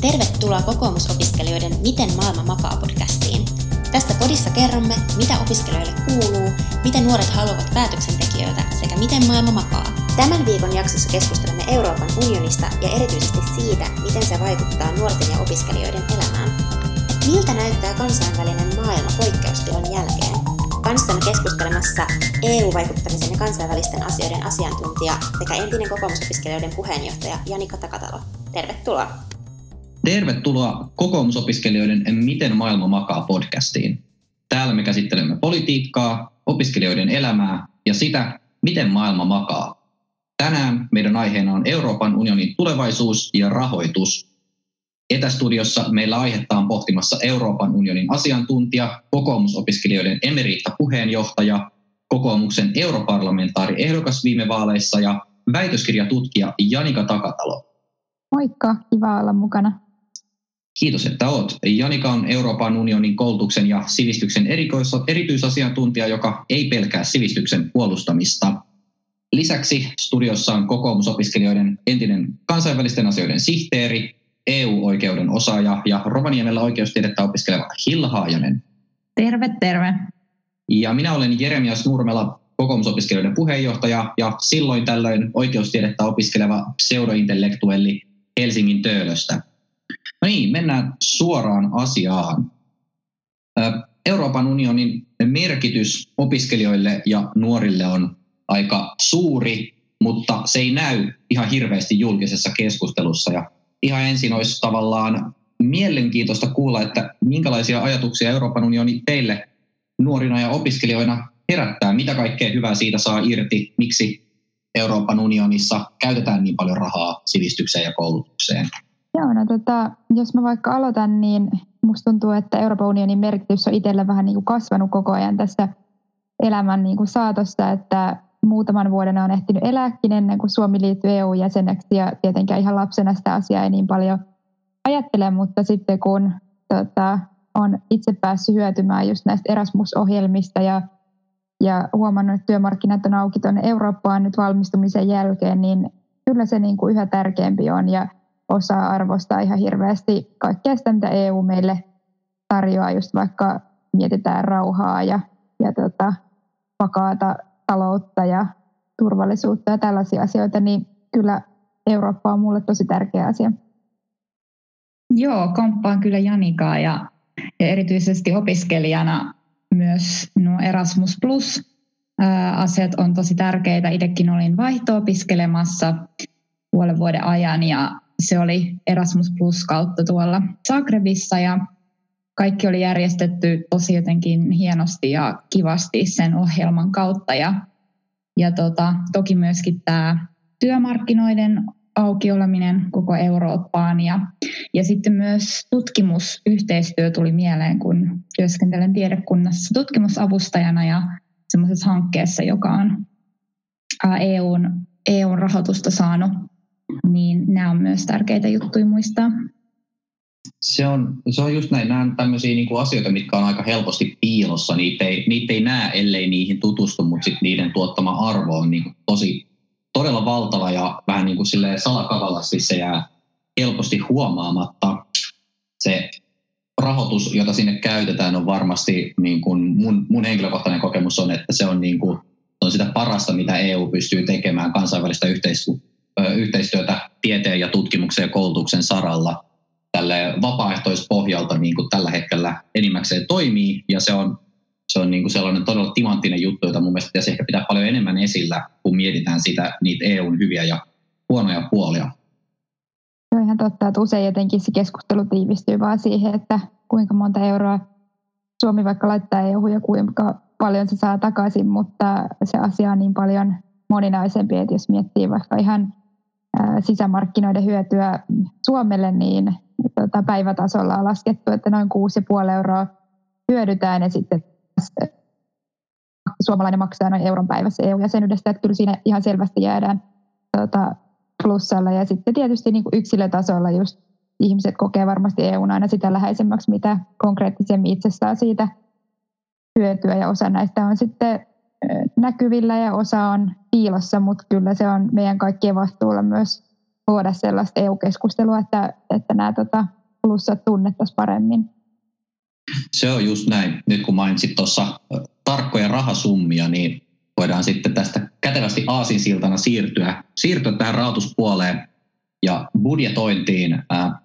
Tervetuloa kokoomusopiskelijoiden Miten maailma makaa podcastiin. Tässä podissa kerromme, mitä opiskelijoille kuuluu, mitä nuoret haluavat päätöksentekijöiltä sekä miten maailma makaa. Tämän viikon jaksossa keskustelemme Euroopan unionista ja erityisesti siitä, miten se vaikuttaa nuorten ja opiskelijoiden elämään. Miltä näyttää kansainvälinen maailma poikkeustilan jälkeen? Kanssamme keskustelemassa EU-vaikuttamisen ja kansainvälisten asioiden asiantuntija sekä entinen kokoomusopiskelijoiden puheenjohtaja Janika Takatalo. Tervetuloa! Tervetuloa kokoomusopiskelijoiden Miten maailma makaa podcastiin. Täällä me käsittelemme politiikkaa, opiskelijoiden elämää ja sitä, miten maailma makaa. Tänään meidän aiheena on Euroopan unionin tulevaisuus ja rahoitus. Etästudiossa meillä aihetta on pohtimassa Euroopan unionin asiantuntija, kokoomusopiskelijoiden emeriitta-puheenjohtaja, kokoomuksen europarlamentaari ehdokas viime vaaleissa ja väitöskirjatutkija Janika Takatalo. Moikka, kiva olla mukana. Kiitos, että olet. Janika on Euroopan unionin koulutuksen ja sivistyksen erityisasiantuntija, joka ei pelkää sivistyksen puolustamista. Lisäksi studiossa on kokoomusopiskelijoiden entinen kansainvälisten asioiden sihteeri, EU-oikeuden osaaja ja Rovaniemellä oikeustiedettä opiskeleva Hilla Haajanen. Terve, terve. Ja minä olen Jeremias Nurmela, kokoomusopiskelijoiden puheenjohtaja ja silloin tällöin oikeustiedettä opiskeleva pseudointellektuelli Helsingin Töölöstä. No niin, mennään suoraan asiaan. Euroopan unionin merkitys opiskelijoille ja nuorille on aika suuri, mutta se ei näy ihan hirveästi julkisessa keskustelussa. Ja ihan ensin olisi tavallaan mielenkiintoista kuulla, että minkälaisia ajatuksia Euroopan unioni teille nuorina ja opiskelijoina herättää, mitä kaikkea hyvää siitä saa irti, miksi Euroopan unionissa käytetään niin paljon rahaa sivistykseen ja koulutukseen. Joo, no tota, jos mä vaikka aloitan, niin musta tuntuu, että Euroopan unionin merkitys on itselle vähän niin kuin kasvanut koko ajan tässä elämän niin kuin saatossa, että muutaman vuoden on ehtinyt elääkin ennen kuin Suomi liittyi EU-jäseneksi ja tietenkään ihan lapsena sitä asiaa ei niin paljon ajattele, mutta sitten kun tota, on itse päässyt hyötymään just näistä Erasmus-ohjelmista ja, ja huomannut, että työmarkkinat on auki tuonne Eurooppaan nyt valmistumisen jälkeen, niin kyllä se niin kuin yhä tärkeämpi on. Ja osaa arvostaa ihan hirveästi kaikkea sitä, mitä EU meille tarjoaa, just vaikka mietitään rauhaa ja, ja tota, vakaata taloutta ja turvallisuutta ja tällaisia asioita, niin kyllä Eurooppa on mulle tosi tärkeä asia. Joo, komppaan kyllä Janikaa ja, ja erityisesti opiskelijana myös nuo Erasmus Plus asiat on tosi tärkeitä. Itsekin olin vaihto-opiskelemassa puolen vuoden ajan ja se oli Erasmus Plus kautta tuolla Zagrebissa ja kaikki oli järjestetty tosi jotenkin hienosti ja kivasti sen ohjelman kautta. Ja, ja tota, toki myöskin tämä työmarkkinoiden auki oleminen koko Eurooppaan ja, ja sitten myös tutkimusyhteistyö tuli mieleen, kun työskentelen tiedekunnassa tutkimusavustajana ja semmoisessa hankkeessa, joka on EUn, EUn rahoitusta saanut nämä on myös tärkeitä juttuja muistaa. Se on, se on just näin, nämä on tämmöisiä kuin asioita, mitkä on aika helposti piilossa. Niitä ei, niitä ei näe, ellei niihin tutustu, mutta sit niiden tuottama arvo on niin kuin tosi, todella valtava ja vähän niin kuin salakavalasti se jää helposti huomaamatta. Se rahoitus, jota sinne käytetään, on varmasti niin kuin mun, mun henkilökohtainen kokemus on, että se on, niin kuin, on sitä parasta, mitä EU pystyy tekemään kansainvälistä yhteistyötä tieteen ja tutkimuksen ja koulutuksen saralla tälle vapaaehtoispohjalta niin kuin tällä hetkellä enimmäkseen toimii ja se on, se on niin kuin sellainen todella timanttinen juttu, jota mun mielestä pitäisi ehkä pitää paljon enemmän esillä, kun mietitään sitä, niitä EUn hyviä ja huonoja puolia. Se on ihan totta, että usein jotenkin se keskustelu tiivistyy vaan siihen, että kuinka monta euroa Suomi vaikka laittaa EU ja kuinka paljon se saa takaisin, mutta se asia on niin paljon moninaisempi, että jos miettii vaikka ihan sisämarkkinoiden hyötyä Suomelle, niin tota, päivätasolla on laskettu, että noin 6,5 euroa hyödytään ja sitten suomalainen maksaa noin euron päivässä EU-jäsenyydestä, että kyllä siinä ihan selvästi jäädään tota, plussalla. Ja sitten tietysti niin kuin yksilötasolla just ihmiset kokee varmasti EUn aina sitä läheisemmäksi, mitä konkreettisemmin itse saa siitä hyötyä. Ja osa näistä on sitten näkyvillä ja osa on piilossa, mutta kyllä se on meidän kaikkien vastuulla myös luoda sellaista EU-keskustelua, että, että nämä tota, plussat tunnettaisiin paremmin. Se on just näin. Nyt kun mainitsit tuossa tarkkoja rahasummia, niin voidaan sitten tästä kätevästi aasinsiltana siirtyä, siirtyä tähän rahoituspuoleen ja budjetointiin.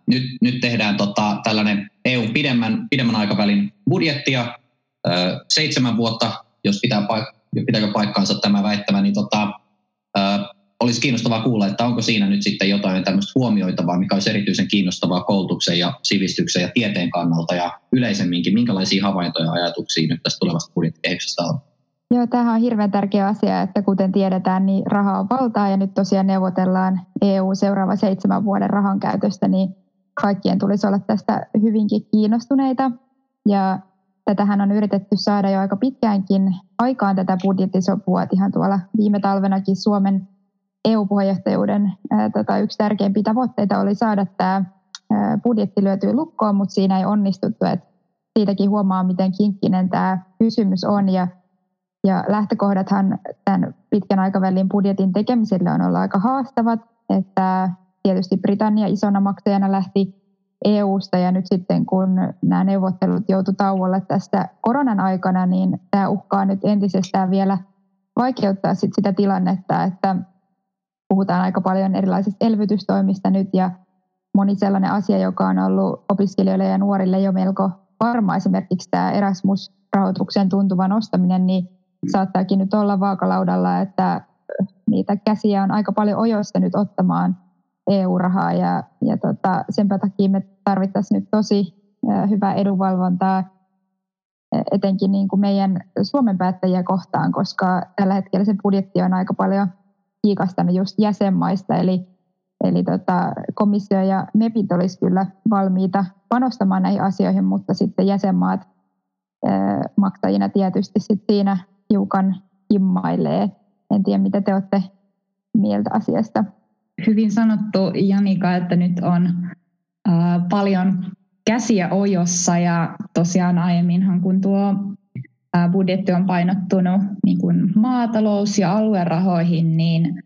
Nyt, nyt tehdään tota, tällainen EU pidemmän, pidemmän aikavälin budjettia, seitsemän vuotta, jos pitää pitääkö paikkaansa tämä väittämä, niin tota, ää, olisi kiinnostavaa kuulla, että onko siinä nyt sitten jotain tämmöistä huomioitavaa, mikä olisi erityisen kiinnostavaa koulutuksen ja sivistyksen ja tieteen kannalta ja yleisemminkin, minkälaisia havaintoja ja ajatuksia nyt tästä tulevasta budjettikehyksestä on? Joo, tämähän on hirveän tärkeä asia, että kuten tiedetään, niin raha on valtaa ja nyt tosiaan neuvotellaan EU seuraava seitsemän vuoden rahan käytöstä, niin kaikkien tulisi olla tästä hyvinkin kiinnostuneita. Ja tätähän on yritetty saada jo aika pitkäänkin aikaan tätä budjettisopua, ihan tuolla viime talvenakin Suomen EU-puheenjohtajuuden tota, yksi tärkeimpiä tavoitteita oli saada tämä budjetti lyötyä lukkoon, mutta siinä ei onnistuttu. Et siitäkin huomaa, miten kinkkinen tämä kysymys on ja ja lähtökohdathan tämän pitkän aikavälin budjetin tekemiselle on ollut aika haastavat, että tietysti Britannia isona maksajana lähti EU-sta ja nyt sitten kun nämä neuvottelut joutu tauolle tästä koronan aikana, niin tämä uhkaa nyt entisestään vielä vaikeuttaa sit sitä tilannetta, että puhutaan aika paljon erilaisista elvytystoimista nyt ja moni sellainen asia, joka on ollut opiskelijoille ja nuorille jo melko varma, esimerkiksi tämä Erasmus-rahoituksen tuntuva nostaminen, niin saattaakin nyt olla vaakalaudalla, että niitä käsiä on aika paljon ojossa nyt ottamaan EU-rahaa ja, ja tota, sen takia me tarvittaisiin nyt tosi hyvää edunvalvontaa etenkin niin kuin meidän Suomen päättäjiä kohtaan, koska tällä hetkellä se budjetti on aika paljon kiikastanut just jäsenmaista, eli, eli tota, komissio ja MEPit olisi kyllä valmiita panostamaan näihin asioihin, mutta sitten jäsenmaat maksajina tietysti sit siinä hiukan kimmailee. En tiedä, mitä te olette mieltä asiasta. Hyvin sanottu Janika, että nyt on paljon käsiä ojossa ja tosiaan aiemminhan kun tuo budjetti on painottunut niin kuin maatalous- ja aluerahoihin, niin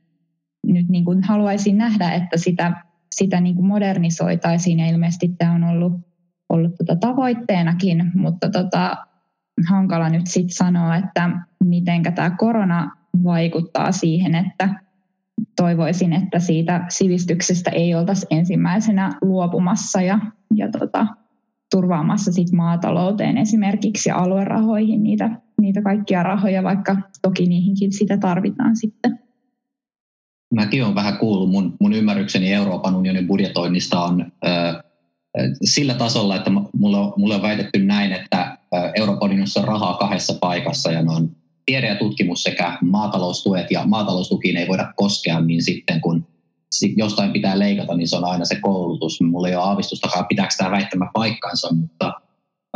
nyt niin kuin haluaisin nähdä, että sitä, sitä niin kuin modernisoitaisiin ja ilmeisesti tämä on ollut, ollut tuota tavoitteenakin, mutta tota, hankala nyt sitten sanoa, että miten tämä korona vaikuttaa siihen, että toivoisin, että siitä sivistyksestä ei oltaisi ensimmäisenä luopumassa ja, ja tota, turvaamassa sit maatalouteen esimerkiksi ja aluerahoihin niitä, niitä kaikkia rahoja, vaikka toki niihinkin sitä tarvitaan sitten. Mäkin olen vähän kuullut, mun, mun ymmärrykseni Euroopan unionin budjetoinnista on ö, sillä tasolla, että mulle on, mulle on väitetty näin, että Euroopan unionissa on rahaa kahdessa paikassa ja ne on tiede ja tutkimus sekä maataloustuet ja maataloustukiin ei voida koskea, niin sitten kun jostain pitää leikata, niin se on aina se koulutus. Mulla ei ole aavistustakaan, pitääkö tämä väittämä paikkansa, mutta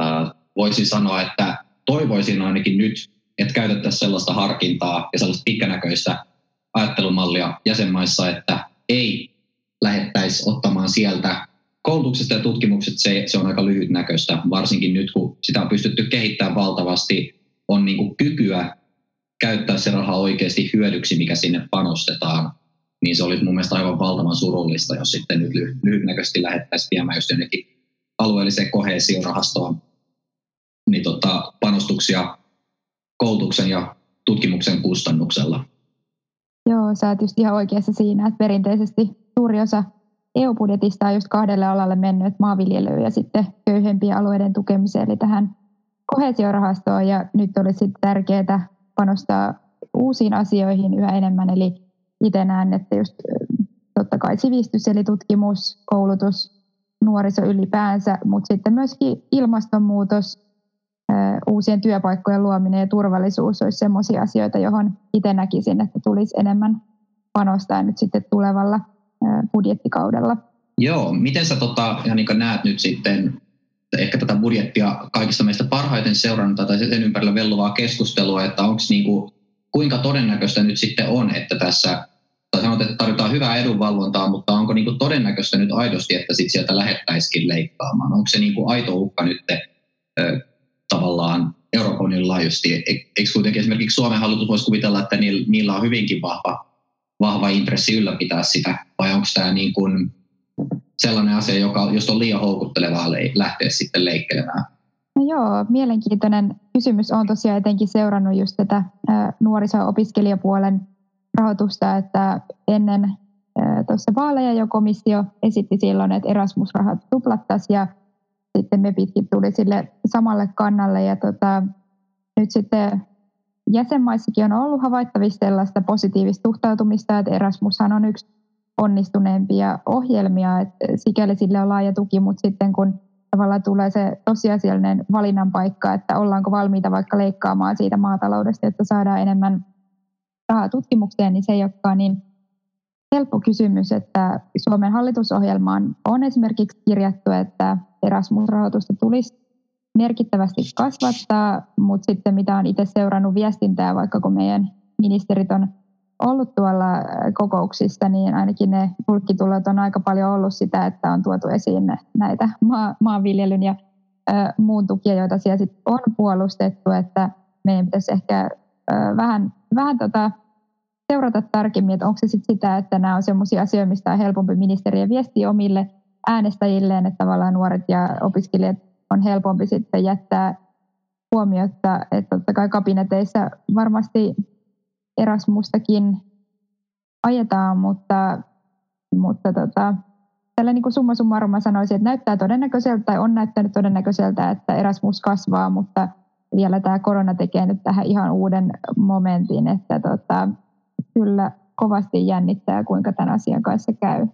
äh, voisin sanoa, että toivoisin ainakin nyt, että käytettäisiin sellaista harkintaa ja sellaista pikkänäköistä ajattelumallia jäsenmaissa, että ei lähettäisi ottamaan sieltä koulutuksesta ja tutkimukset se, se on aika lyhytnäköistä, varsinkin nyt kun sitä on pystytty kehittämään valtavasti, on niin kuin kykyä käyttää se raha oikeasti hyödyksi, mikä sinne panostetaan, niin se olisi mun mielestä aivan valtavan surullista, jos sitten nyt lyhytnäköisesti lähettäisiin viemään just jonnekin alueelliseen kohesiorahastoon niin tota, panostuksia koulutuksen ja tutkimuksen kustannuksella. Joo, sä oot just ihan oikeassa siinä, että perinteisesti suuri osa EU-budjetista on just kahdelle alalle mennyt, maanviljelyyn ja sitten köyhempien alueiden tukemiseen, eli tähän kohesiorahastoon, ja nyt olisi tärkeää panostaa uusiin asioihin yhä enemmän, eli itse näen, että just totta kai sivistys, eli tutkimus, koulutus, nuoriso ylipäänsä, mutta sitten myöskin ilmastonmuutos, uusien työpaikkojen luominen ja turvallisuus olisi sellaisia asioita, johon itse näkisin, että tulisi enemmän panostaa nyt sitten tulevalla budjettikaudella. Joo, miten sä tota, Janika, näet nyt sitten ehkä tätä budjettia kaikista meistä parhaiten seurannut tai sen ympärillä velluvaa keskustelua, että onko niinku, kuinka todennäköistä nyt sitten on, että tässä, tai sanot, että tarvitaan hyvää edunvalvontaa, mutta onko niinku todennäköistä nyt aidosti, että sit sieltä lähettäisikin leikkaamaan? Onko se niinku aito uhka nyt ö, tavallaan Euroopan laajuisesti? E-, eikö kuitenkin esimerkiksi Suomen hallitus voisi kuvitella, että niillä on hyvinkin vahva vahva intressi ylläpitää sitä, vai onko tämä niin kuin sellainen asia, joka, jos on liian houkuttelevaa lähteä sitten leikkelemään? No joo, mielenkiintoinen kysymys. on tosiaan etenkin seurannut just tätä nuoriso-opiskelijapuolen rahoitusta, että ennen tuossa vaaleja jo komissio esitti silloin, että Erasmus-rahat tuplattaisiin ja sitten me pitkin tuli sille samalle kannalle ja tota, nyt sitten jäsenmaissakin on ollut havaittavissa sellaista positiivista suhtautumista, että Erasmushan on yksi onnistuneempia ohjelmia, että sikäli sille on laaja tuki, mutta sitten kun tavallaan tulee se tosiasiallinen valinnan paikka, että ollaanko valmiita vaikka leikkaamaan siitä maataloudesta, että saadaan enemmän rahaa tutkimukseen, niin se ei olekaan niin helppo kysymys, että Suomen hallitusohjelmaan on esimerkiksi kirjattu, että Erasmus-rahoitusta tulisi merkittävästi kasvattaa, mutta sitten mitä on itse seurannut viestintää, vaikka kun meidän ministerit on ollut tuolla kokouksissa, niin ainakin ne julkitulot on aika paljon ollut sitä, että on tuotu esiin näitä maa, maanviljelyn ja ö, muun tukia, joita siellä sit on puolustettu, että meidän pitäisi ehkä ö, vähän, vähän tota, seurata tarkemmin, että onko se sit sitä, että nämä on sellaisia asioita, mistä on helpompi ministeriä viestiä omille äänestäjilleen, että tavallaan nuoret ja opiskelijat on helpompi sitten jättää huomiota, että totta kai kabineteissa varmasti Erasmustakin ajetaan, mutta, mutta tota, tällä niin kuin summa summarum mä sanoisin, että näyttää todennäköiseltä tai on näyttänyt todennäköiseltä, että Erasmus kasvaa, mutta vielä tämä korona tekee nyt tähän ihan uuden momentin, että tota, kyllä kovasti jännittää, kuinka tämän asian kanssa käy.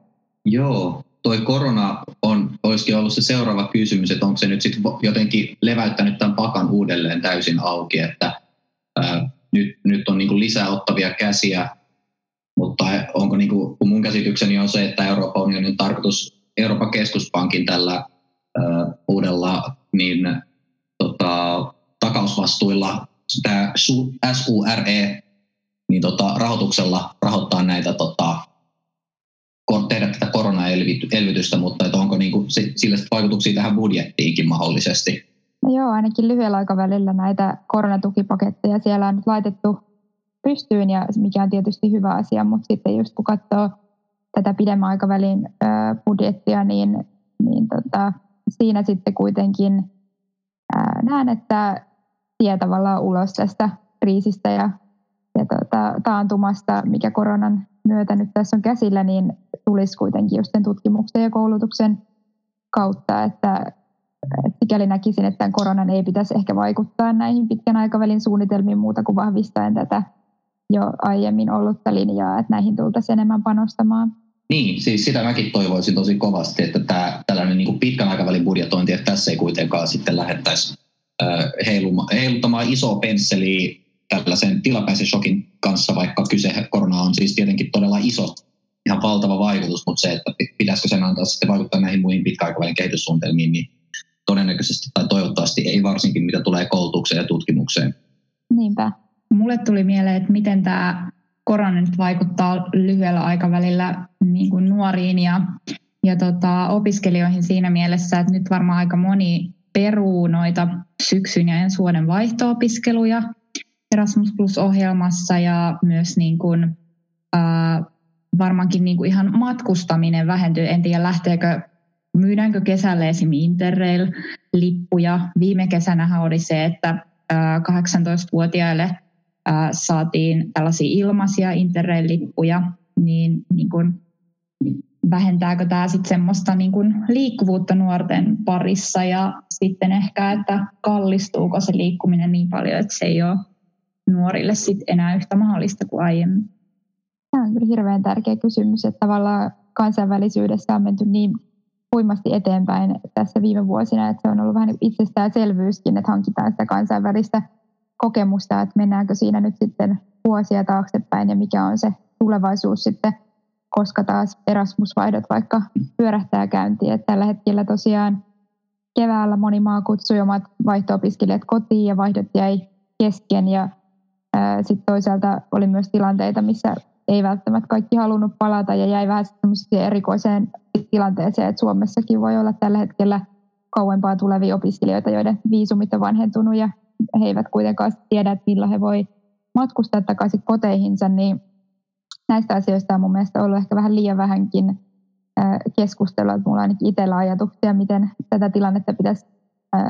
Joo, toi korona on, olisikin ollut se seuraava kysymys, että onko se nyt sitten jotenkin leväyttänyt tämän pakan uudelleen täysin auki, että ää, nyt, nyt on niin lisää ottavia käsiä, mutta onko niin kuin, kun mun käsitykseni on se, että Euroopan unionin tarkoitus Euroopan keskuspankin tällä ää, uudella niin, tota, takausvastuilla tämä SURE niin tota, rahoituksella rahoittaa näitä tota, tehdä tätä koronaelvytystä, mutta että onko niin kuin, sillä vaikutuksia tähän budjettiinkin mahdollisesti? No joo, ainakin lyhyellä aikavälillä näitä koronatukipaketteja siellä on nyt laitettu pystyyn, ja mikä on tietysti hyvä asia, mutta sitten just kun katsoo tätä pidemmän aikavälin budjettia, niin, niin tota, siinä sitten kuitenkin näen, että tie tavallaan ulos tästä kriisistä ja, ja tota, taantumasta, mikä koronan myötä nyt tässä on käsillä, niin tulisi kuitenkin just sen tutkimuksen ja koulutuksen kautta, että sikäli näkisin, että tämän koronan ei pitäisi ehkä vaikuttaa näihin pitkän aikavälin suunnitelmiin muuta kuin vahvistaen tätä jo aiemmin ollutta linjaa, että näihin tultaisiin enemmän panostamaan. Niin, siis sitä mäkin toivoisin tosi kovasti, että tämä tällainen niin kuin pitkän aikavälin budjetointi, että tässä ei kuitenkaan sitten lähettäisi heiluttamaan isoa pensseliä tällaisen tilapäisen shokin kanssa, vaikka kyse korona on siis tietenkin todella iso, ihan valtava vaikutus, mutta se, että pitäisikö sen antaa sitten vaikuttaa näihin muihin pitkäaikavälin kehityssuunnitelmiin, niin todennäköisesti tai toivottavasti ei varsinkin, mitä tulee koulutukseen ja tutkimukseen. Niinpä. Mulle tuli mieleen, että miten tämä korona nyt vaikuttaa lyhyellä aikavälillä niin kuin nuoriin ja, ja tota, opiskelijoihin siinä mielessä, että nyt varmaan aika moni peruu noita syksyn ja ensi vuoden vaihto-opiskeluja Erasmus Plus-ohjelmassa ja myös niin kuin, ää, varmaankin niin kuin ihan matkustaminen vähentyy. En tiedä, lähteekö, myydäänkö kesällä esim. Interrail-lippuja. Viime kesänä oli se, että ää, 18-vuotiaille ää, saatiin tällaisia ilmaisia Interrail-lippuja, niin, niin kuin, vähentääkö tämä sitten semmoista niin kuin liikkuvuutta nuorten parissa ja sitten ehkä, että kallistuuko se liikkuminen niin paljon, että se ei ole nuorille sit enää yhtä mahdollista kuin aiemmin? Tämä on kyllä hirveän tärkeä kysymys, että tavallaan kansainvälisyydessä on menty niin huimasti eteenpäin tässä viime vuosina, että se on ollut vähän itsestäänselvyyskin, että hankitaan sitä kansainvälistä kokemusta, että mennäänkö siinä nyt sitten vuosia taaksepäin ja mikä on se tulevaisuus sitten, koska taas Erasmus-vaihdot vaikka pyörähtää käyntiin. Että tällä hetkellä tosiaan keväällä moni maa kutsui omat vaihto-opiskelijat kotiin ja vaihdot jäi kesken ja sitten toisaalta oli myös tilanteita, missä ei välttämättä kaikki halunnut palata ja jäi vähän erikoiseen tilanteeseen, että Suomessakin voi olla tällä hetkellä kauempaa tulevia opiskelijoita, joiden viisumit on vanhentunut ja he eivät kuitenkaan tiedä, että milloin he voi matkustaa takaisin koteihinsa, niin näistä asioista on mun mielestä ollut ehkä vähän liian vähänkin keskustelua, että mulla on ainakin itsellä ajatuksia, miten tätä tilannetta pitäisi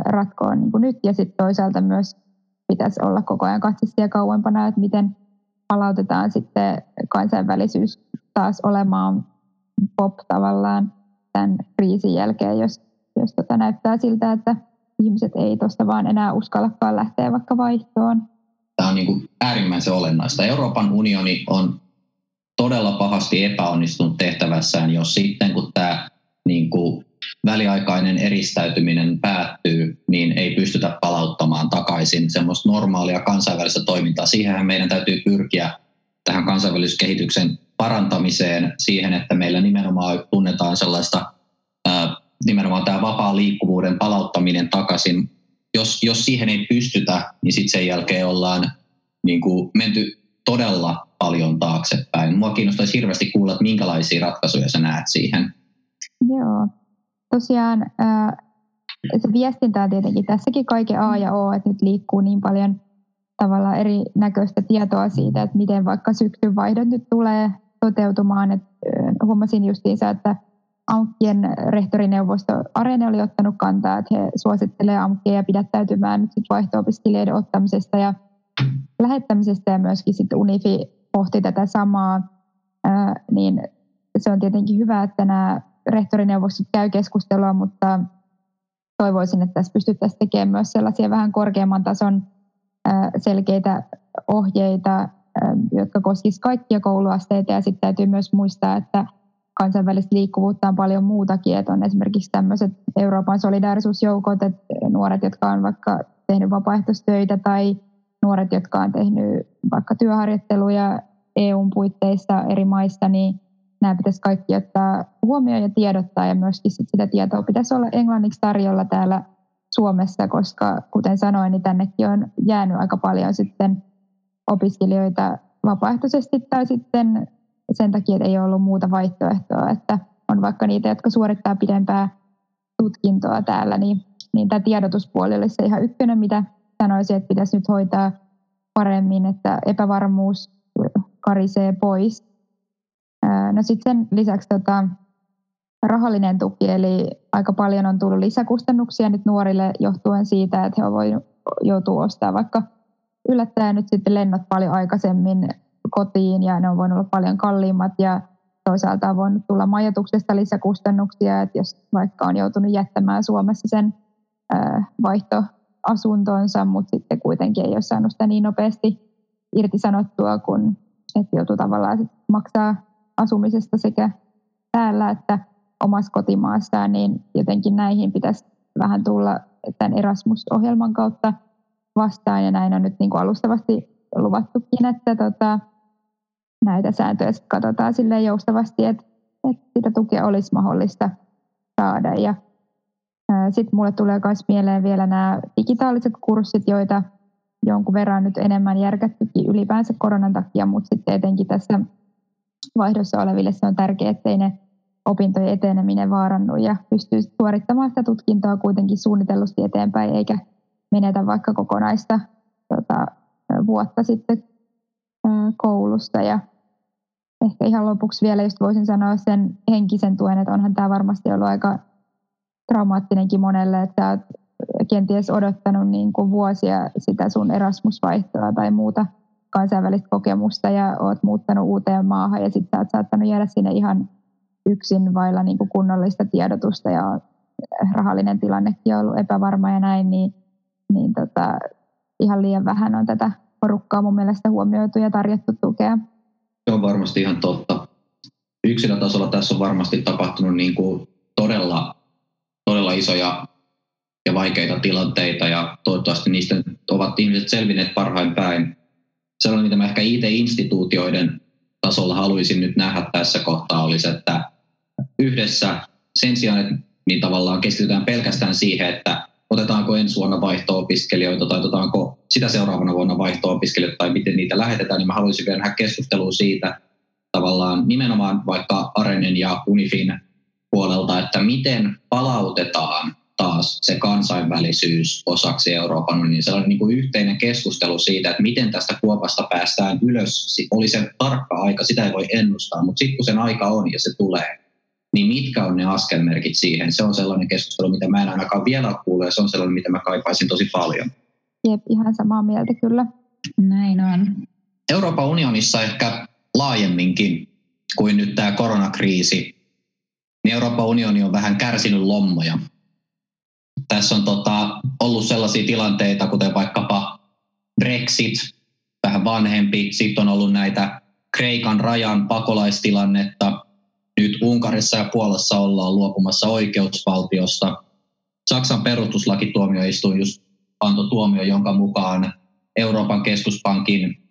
ratkoa niin kuin nyt. Ja sitten toisaalta myös pitäisi olla koko ajan katsistia kauempana, että miten palautetaan sitten kansainvälisyys taas olemaan pop tavallaan tämän kriisin jälkeen, jos, jos tota näyttää siltä, että ihmiset ei tuosta vaan enää uskallakaan lähteä vaikka vaihtoon. Tämä on niin kuin äärimmäisen olennaista. Euroopan unioni on todella pahasti epäonnistunut tehtävässään, jos sitten kun tämä niin kuin väliaikainen eristäytyminen päättyy, niin ei pystytä palauttamaan takaisin semmoista normaalia kansainvälistä toimintaa. Siihenhän meidän täytyy pyrkiä tähän kansainväliskehityksen parantamiseen, siihen, että meillä nimenomaan tunnetaan sellaista nimenomaan tämä vapaa liikkuvuuden palauttaminen takaisin. Jos, jos siihen ei pystytä, niin sitten sen jälkeen ollaan niin kuin menty todella paljon taaksepäin. Mua kiinnostaisi hirveästi kuulla, että minkälaisia ratkaisuja sä näet siihen. Joo, tosiaan se viestintä on tietenkin tässäkin kaiken A ja O, että nyt liikkuu niin paljon tavalla erinäköistä tietoa siitä, että miten vaikka syksyn vaihdot nyt tulee toteutumaan. Et huomasin justiinsa, että AMKien rehtorineuvosto Arene oli ottanut kantaa, että he suosittelevat AMKkeja pidättäytymään nyt vaihto-opiskelijoiden ottamisesta ja lähettämisestä ja myöskin sitten UNIFI pohti tätä samaa, niin se on tietenkin hyvä, että nämä rehtorineuvostot käy keskustelua, mutta toivoisin, että tässä pystyttäisiin tekemään myös sellaisia vähän korkeamman tason selkeitä ohjeita, jotka koskisivat kaikkia kouluasteita. Ja sitten täytyy myös muistaa, että kansainvälistä liikkuvuutta on paljon muutakin, että on esimerkiksi tämmöiset Euroopan solidaarisuusjoukot, että nuoret, jotka on vaikka tehnyt vapaaehtoistöitä tai nuoret, jotka on tehnyt vaikka työharjoitteluja EUn puitteissa eri maista, niin nämä pitäisi kaikki ottaa huomioon ja tiedottaa ja myöskin sit sitä tietoa pitäisi olla englanniksi tarjolla täällä Suomessa, koska kuten sanoin, niin tännekin on jäänyt aika paljon sitten opiskelijoita vapaaehtoisesti tai sitten sen takia, että ei ole ollut muuta vaihtoehtoa, että on vaikka niitä, jotka suorittaa pidempää tutkintoa täällä, niin, niin tämä tiedotuspuoli olisi se ihan ykkönen, mitä sanoisin, että pitäisi nyt hoitaa paremmin, että epävarmuus karisee pois. No sitten sen lisäksi tota, rahallinen tuki, eli aika paljon on tullut lisäkustannuksia nyt nuorille johtuen siitä, että he ovat joutuu ostamaan vaikka yllättäen nyt sitten lennot paljon aikaisemmin kotiin ja ne on voinut olla paljon kalliimmat ja toisaalta on voinut tulla majoituksesta lisäkustannuksia, että jos vaikka on joutunut jättämään Suomessa sen vaihtoasuntonsa, mutta sitten kuitenkin ei ole saanut sitä niin nopeasti irtisanottua, kun että joutuu tavallaan maksaa asumisesta sekä täällä että omassa kotimaassaan, niin jotenkin näihin pitäisi vähän tulla tämän Erasmus-ohjelman kautta vastaan, ja näin on nyt niin kuin alustavasti luvattukin, että tota, näitä sääntöjä katsotaan sille joustavasti, että, että sitä tukea olisi mahdollista saada. Ja sitten mulle tulee myös mieleen vielä nämä digitaaliset kurssit, joita jonkun verran nyt enemmän järkättykin ylipäänsä koronan takia, mutta sitten etenkin tässä vaihdossa oleville se on tärkeää, ettei ne opintojen eteneminen vaarannu ja pystyy suorittamaan sitä tutkintoa kuitenkin suunnitellusti eteenpäin, eikä menetä vaikka kokonaista tota, vuotta sitten koulusta. Ja ehkä ihan lopuksi vielä just voisin sanoa sen henkisen tuen, että onhan tämä varmasti ollut aika traumaattinenkin monelle, että olet kenties odottanut niin kuin vuosia sitä sun Erasmus-vaihtoa tai muuta kansainvälistä kokemusta ja oot muuttanut uuteen maahan ja sitten olet saattanut jäädä sinne ihan yksin vailla niin kuin kunnollista tiedotusta ja rahallinen tilannekin on ollut epävarma ja näin, niin, niin tota, ihan liian vähän on tätä porukkaa mun mielestä huomioitu ja tarjottu tukea. Se on varmasti ihan totta. Yksilötasolla tässä on varmasti tapahtunut niin kuin todella, todella isoja ja vaikeita tilanteita ja toivottavasti niistä ovat ihmiset selvinneet parhain päin. Sellainen, mitä mä ehkä IT-instituutioiden tasolla haluaisin nyt nähdä tässä kohtaa olisi, että yhdessä sen sijaan, että niin tavallaan keskitytään pelkästään siihen, että otetaanko ensi vuonna vaihto-opiskelijoita tai otetaanko sitä seuraavana vuonna vaihto-opiskelijoita tai miten niitä lähetetään, niin mä haluaisin vielä nähdä keskustelua siitä tavallaan nimenomaan vaikka Arenen ja Unifin puolelta, että miten palautetaan taas se kansainvälisyys osaksi Euroopan unionin, sellainen niin kuin yhteinen keskustelu siitä, että miten tästä kuopasta päästään ylös. Oli se tarkka aika, sitä ei voi ennustaa, mutta sitten kun sen aika on ja se tulee, niin mitkä on ne askelmerkit siihen? Se on sellainen keskustelu, mitä mä en ainakaan vielä kuule, ja se on sellainen, mitä mä kaipaisin tosi paljon. Jep, ihan samaa mieltä kyllä. Näin on. Euroopan unionissa ehkä laajemminkin kuin nyt tämä koronakriisi, niin Euroopan unioni on vähän kärsinyt lommoja. Tässä on tota, ollut sellaisia tilanteita, kuten vaikkapa Brexit, vähän vanhempi. Sitten on ollut näitä Kreikan rajan pakolaistilannetta. Nyt Unkarissa ja Puolassa ollaan luopumassa oikeusvaltiosta. Saksan perustuslakituomioistuin just antoi tuomio, jonka mukaan Euroopan keskuspankin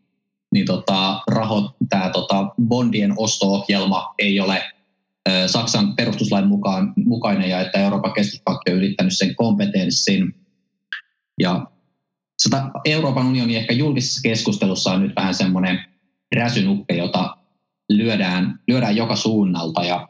niin tota, raho, tämä tota, bondien osto-ohjelma ei ole Saksan perustuslain mukaan, mukainen ja että Euroopan keskuspankki on ylittänyt sen kompetenssin. Ja Euroopan unioni ehkä julkisessa keskustelussa on nyt vähän semmoinen räsynuppe, jota lyödään, lyödään joka suunnalta ja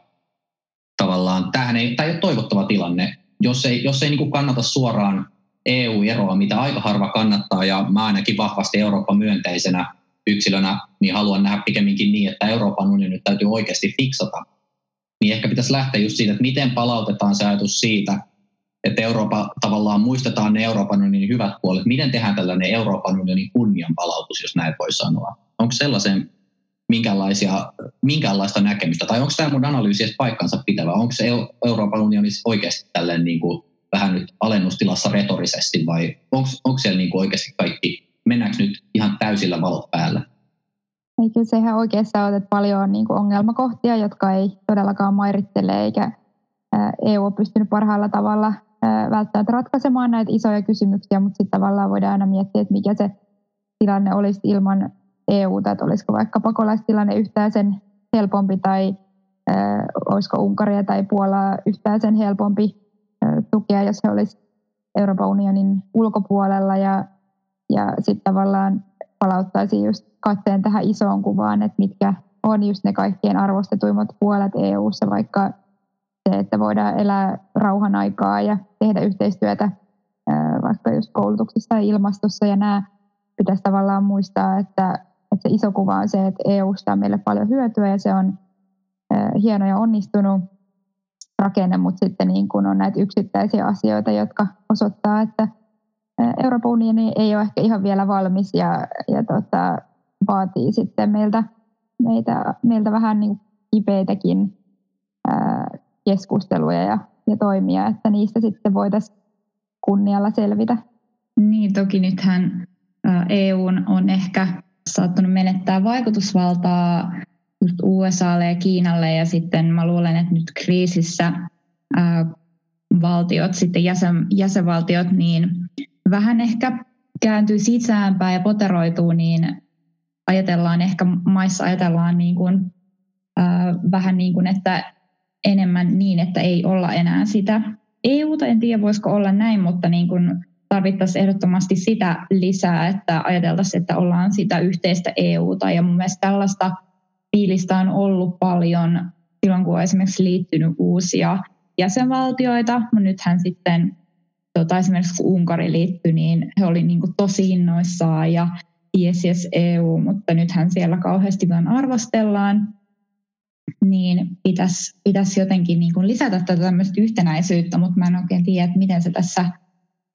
tavallaan tämähän ei, tämä ei ole toivottava tilanne. Jos ei, jos ei niin kuin kannata suoraan EU-eroa, mitä aika harva kannattaa ja mä ainakin vahvasti Euroopan myönteisenä yksilönä, niin haluan nähdä pikemminkin niin, että Euroopan unioni täytyy oikeasti fiksata niin ehkä pitäisi lähteä just siitä, että miten palautetaan se ajatus siitä, että Eurooppa tavallaan muistetaan ne Euroopan unionin hyvät puolet. Miten tehdään tällainen Euroopan unionin kunnianpalautus, jos näin voi sanoa? Onko sellaisen minkälaisia, minkälaista näkemystä, tai onko tämä mun analyysi edes paikkansa pitävä? Onko se Euroopan unioni oikeasti tällainen niin kuin vähän nyt alennustilassa retorisesti, vai onko, onko siellä niin kuin oikeasti kaikki, mennäänkö nyt ihan täysillä valot päällä? Niin sehän oikeassa on, että paljon on niin kuin ongelmakohtia, jotka ei todellakaan mairittele, eikä EU ole pystynyt parhaalla tavalla välttämättä ratkaisemaan näitä isoja kysymyksiä, mutta sitten tavallaan voidaan aina miettiä, että mikä se tilanne olisi ilman EUta, että olisiko vaikka pakolaistilanne yhtään sen helpompi tai äh, olisiko Unkaria tai Puolaa yhtään sen helpompi äh, tukea, jos he olisivat Euroopan unionin ulkopuolella. Ja, ja sitten tavallaan palauttaisi just katseen tähän isoon kuvaan, että mitkä on just ne kaikkien arvostetuimmat puolet EU:ssa, vaikka se, että voidaan elää rauhan aikaa ja tehdä yhteistyötä vaikka just koulutuksessa ja ilmastossa ja nämä pitäisi tavallaan muistaa, että, että se iso kuva on se, että EUsta on meille paljon hyötyä ja se on hieno ja onnistunut rakenne, mutta sitten niin kun on näitä yksittäisiä asioita, jotka osoittaa, että Euroopan unioni ei ole ehkä ihan vielä valmis ja, ja tota, vaatii sitten meiltä, meiltä, meiltä vähän niin kipeitäkin ää, keskusteluja ja, ja toimia, että niistä sitten voitaisiin kunnialla selvitä. Niin, toki nythän EU on ehkä saattanut menettää vaikutusvaltaa just USAlle ja Kiinalle ja sitten mä luulen, että nyt kriisissä ää, valtiot, sitten jäsen, jäsenvaltiot, niin vähän ehkä kääntyy sisäänpäin ja poteroituu, niin ajatellaan ehkä maissa ajatellaan niin kuin, äh, vähän niin kuin, että enemmän niin, että ei olla enää sitä EUta. En tiedä, voisiko olla näin, mutta niin kuin tarvittaisiin ehdottomasti sitä lisää, että ajateltaisiin, että ollaan sitä yhteistä EUta. Ja mun mielestä tällaista fiilistä on ollut paljon silloin, kun on esimerkiksi liittynyt uusia jäsenvaltioita. Nythän sitten tota, esimerkiksi kun Unkari liittyi, niin he olivat niin tosi innoissaan ja yes, yes EU, mutta nythän siellä kauheasti vaan arvostellaan, niin pitäisi, pitäisi jotenkin niin kuin lisätä tätä tämmöistä yhtenäisyyttä, mutta mä en oikein tiedä, että miten se tässä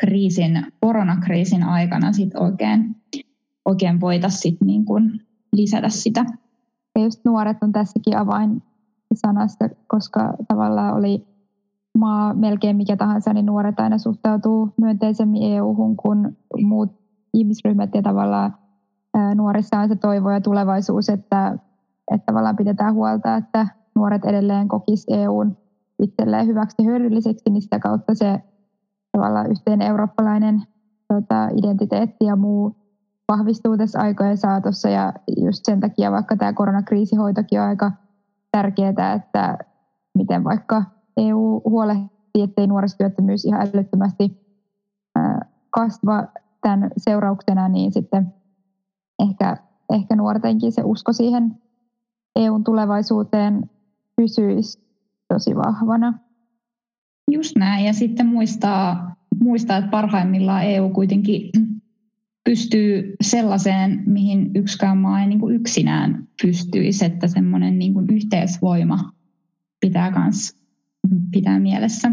kriisin, koronakriisin aikana sit oikein, oikein voitaisiin niin kuin lisätä sitä. Ja just nuoret on tässäkin avain sanasta, koska tavallaan oli maa melkein mikä tahansa, niin nuoret aina suhtautuu myönteisemmin EU-hun kuin muut ihmisryhmät. Ja tavallaan nuorissa on se toivo ja tulevaisuus, että, että tavallaan pidetään huolta, että nuoret edelleen kokis EUn itselleen hyväksi hyödylliseksi, niin sitä kautta se tavallaan yhteinen eurooppalainen tota, identiteetti ja muu vahvistuu tässä aikojen saatossa. Ja just sen takia vaikka tämä koronakriisihoitokin on aika tärkeää, että miten vaikka EU huolehtii, ettei nuorisotyöttömyys ihan älyttömästi kasva tämän seurauksena, niin sitten ehkä, ehkä nuortenkin se usko siihen EUn tulevaisuuteen pysyisi tosi vahvana. Just näin. Ja sitten muistaa, muistaa, että parhaimmillaan EU kuitenkin pystyy sellaiseen, mihin yksikään maa ei niin kuin yksinään pystyisi, että semmoinen niin kuin yhteisvoima pitää myös pitää mielessä.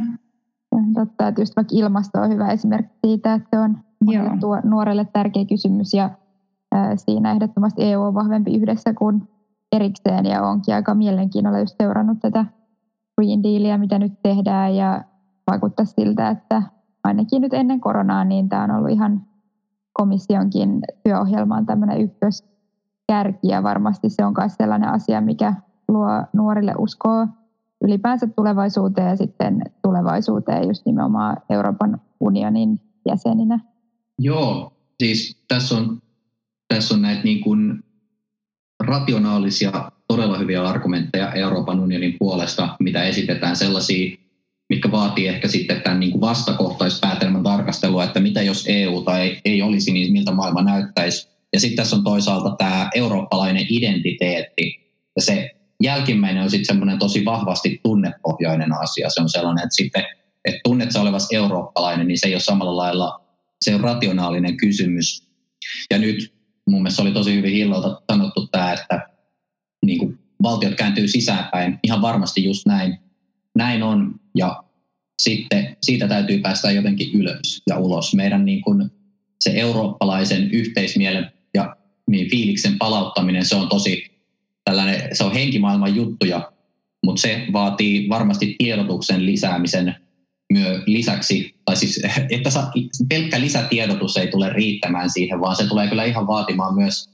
Totta, että just vaikka ilmasto on hyvä esimerkki siitä, että se on Joo. nuorelle tärkeä kysymys ja siinä ehdottomasti EU on vahvempi yhdessä kuin erikseen ja onkin aika mielenkiinnolla just seurannut tätä Green Dealia, mitä nyt tehdään ja vaikuttaa siltä, että ainakin nyt ennen koronaa, niin tämä on ollut ihan komissionkin työohjelmaan tämmöinen ykköskärki ja varmasti se on myös sellainen asia, mikä luo nuorille uskoa ylipäänsä tulevaisuuteen ja sitten tulevaisuuteen just nimenomaan Euroopan unionin jäseninä. Joo, siis tässä on, tässä on näitä niin kuin rationaalisia, todella hyviä argumentteja Euroopan unionin puolesta, mitä esitetään sellaisia, mitkä vaatii ehkä sitten tämän niin kuin vastakohtaispäätelmän tarkastelua, että mitä jos EU tai ei olisi, niin miltä maailma näyttäisi. Ja sitten tässä on toisaalta tämä eurooppalainen identiteetti, ja se jälkimmäinen on sitten semmoinen tosi vahvasti tunnepohjainen asia. Se on sellainen, että sitten, että tunnet sä olevas eurooppalainen, niin se ei ole samalla lailla, se on rationaalinen kysymys. Ja nyt mun mielestä oli tosi hyvin Hillolta sanottu tämä, että niin kuin valtiot kääntyy sisäänpäin. Ihan varmasti just näin, näin on. Ja sitten siitä täytyy päästä jotenkin ylös ja ulos. Meidän niin kuin se eurooppalaisen yhteismielen ja niin fiiliksen palauttaminen, se on tosi tällainen, se on henkimaailman juttuja, mutta se vaatii varmasti tiedotuksen lisäämisen myö lisäksi, tai siis että sa, pelkkä lisätiedotus ei tule riittämään siihen, vaan se tulee kyllä ihan vaatimaan myös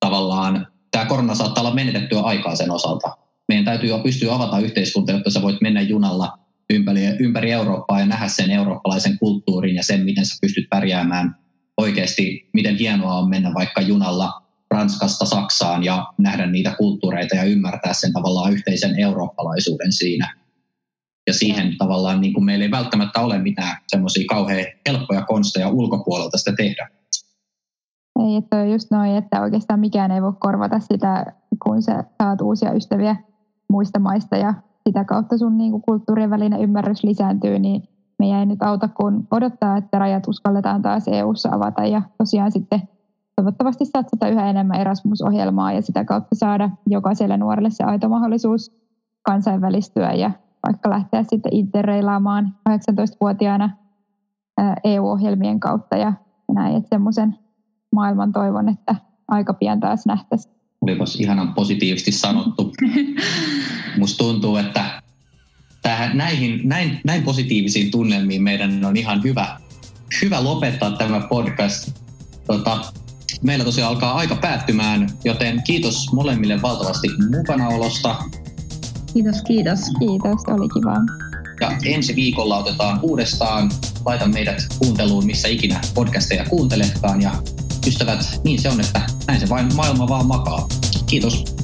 tavallaan, tämä korona saattaa olla menetettyä aikaa sen osalta. Meidän täytyy jo pystyä avata yhteiskunta, jotta sä voit mennä junalla ympäri, ympäri Eurooppaa ja nähdä sen eurooppalaisen kulttuurin ja sen, miten sä pystyt pärjäämään oikeasti, miten hienoa on mennä vaikka junalla Ranskasta Saksaan ja nähdä niitä kulttuureita ja ymmärtää sen tavallaan yhteisen eurooppalaisuuden siinä. Ja siihen tavallaan niin kuin meillä ei välttämättä ole mitään semmoisia kauhean helppoja konsteja ulkopuolelta sitä tehdä. Ei, että on just noin, että oikeastaan mikään ei voi korvata sitä, kun sä saat uusia ystäviä muista maista ja sitä kautta sun niin kuin kulttuurien välinen ymmärrys lisääntyy, niin meidän ei nyt auta kuin odottaa, että rajat uskalletaan taas EU-ssa avata ja tosiaan sitten toivottavasti satsata yhä enemmän Erasmus-ohjelmaa ja sitä kautta saada jokaiselle nuorelle se aito mahdollisuus kansainvälistyä ja vaikka lähteä sitten interreilaamaan 18-vuotiaana EU-ohjelmien kautta ja näin, että semmoisen maailman toivon, että aika pian taas nähtäisiin. Olipas ihanan positiivisesti sanottu. Musta tuntuu, että tähän, näihin, näin, näin positiivisiin tunnelmiin meidän on ihan hyvä, hyvä lopettaa tämä podcast. Tota, meillä tosiaan alkaa aika päättymään, joten kiitos molemmille valtavasti mukanaolosta. Kiitos, kiitos. Kiitos, oli kiva. Ja ensi viikolla otetaan uudestaan. Laita meidät kuunteluun, missä ikinä podcasteja kuunteletkaan. Ja ystävät, niin se on, että näin se vain maailma vaan makaa. Kiitos.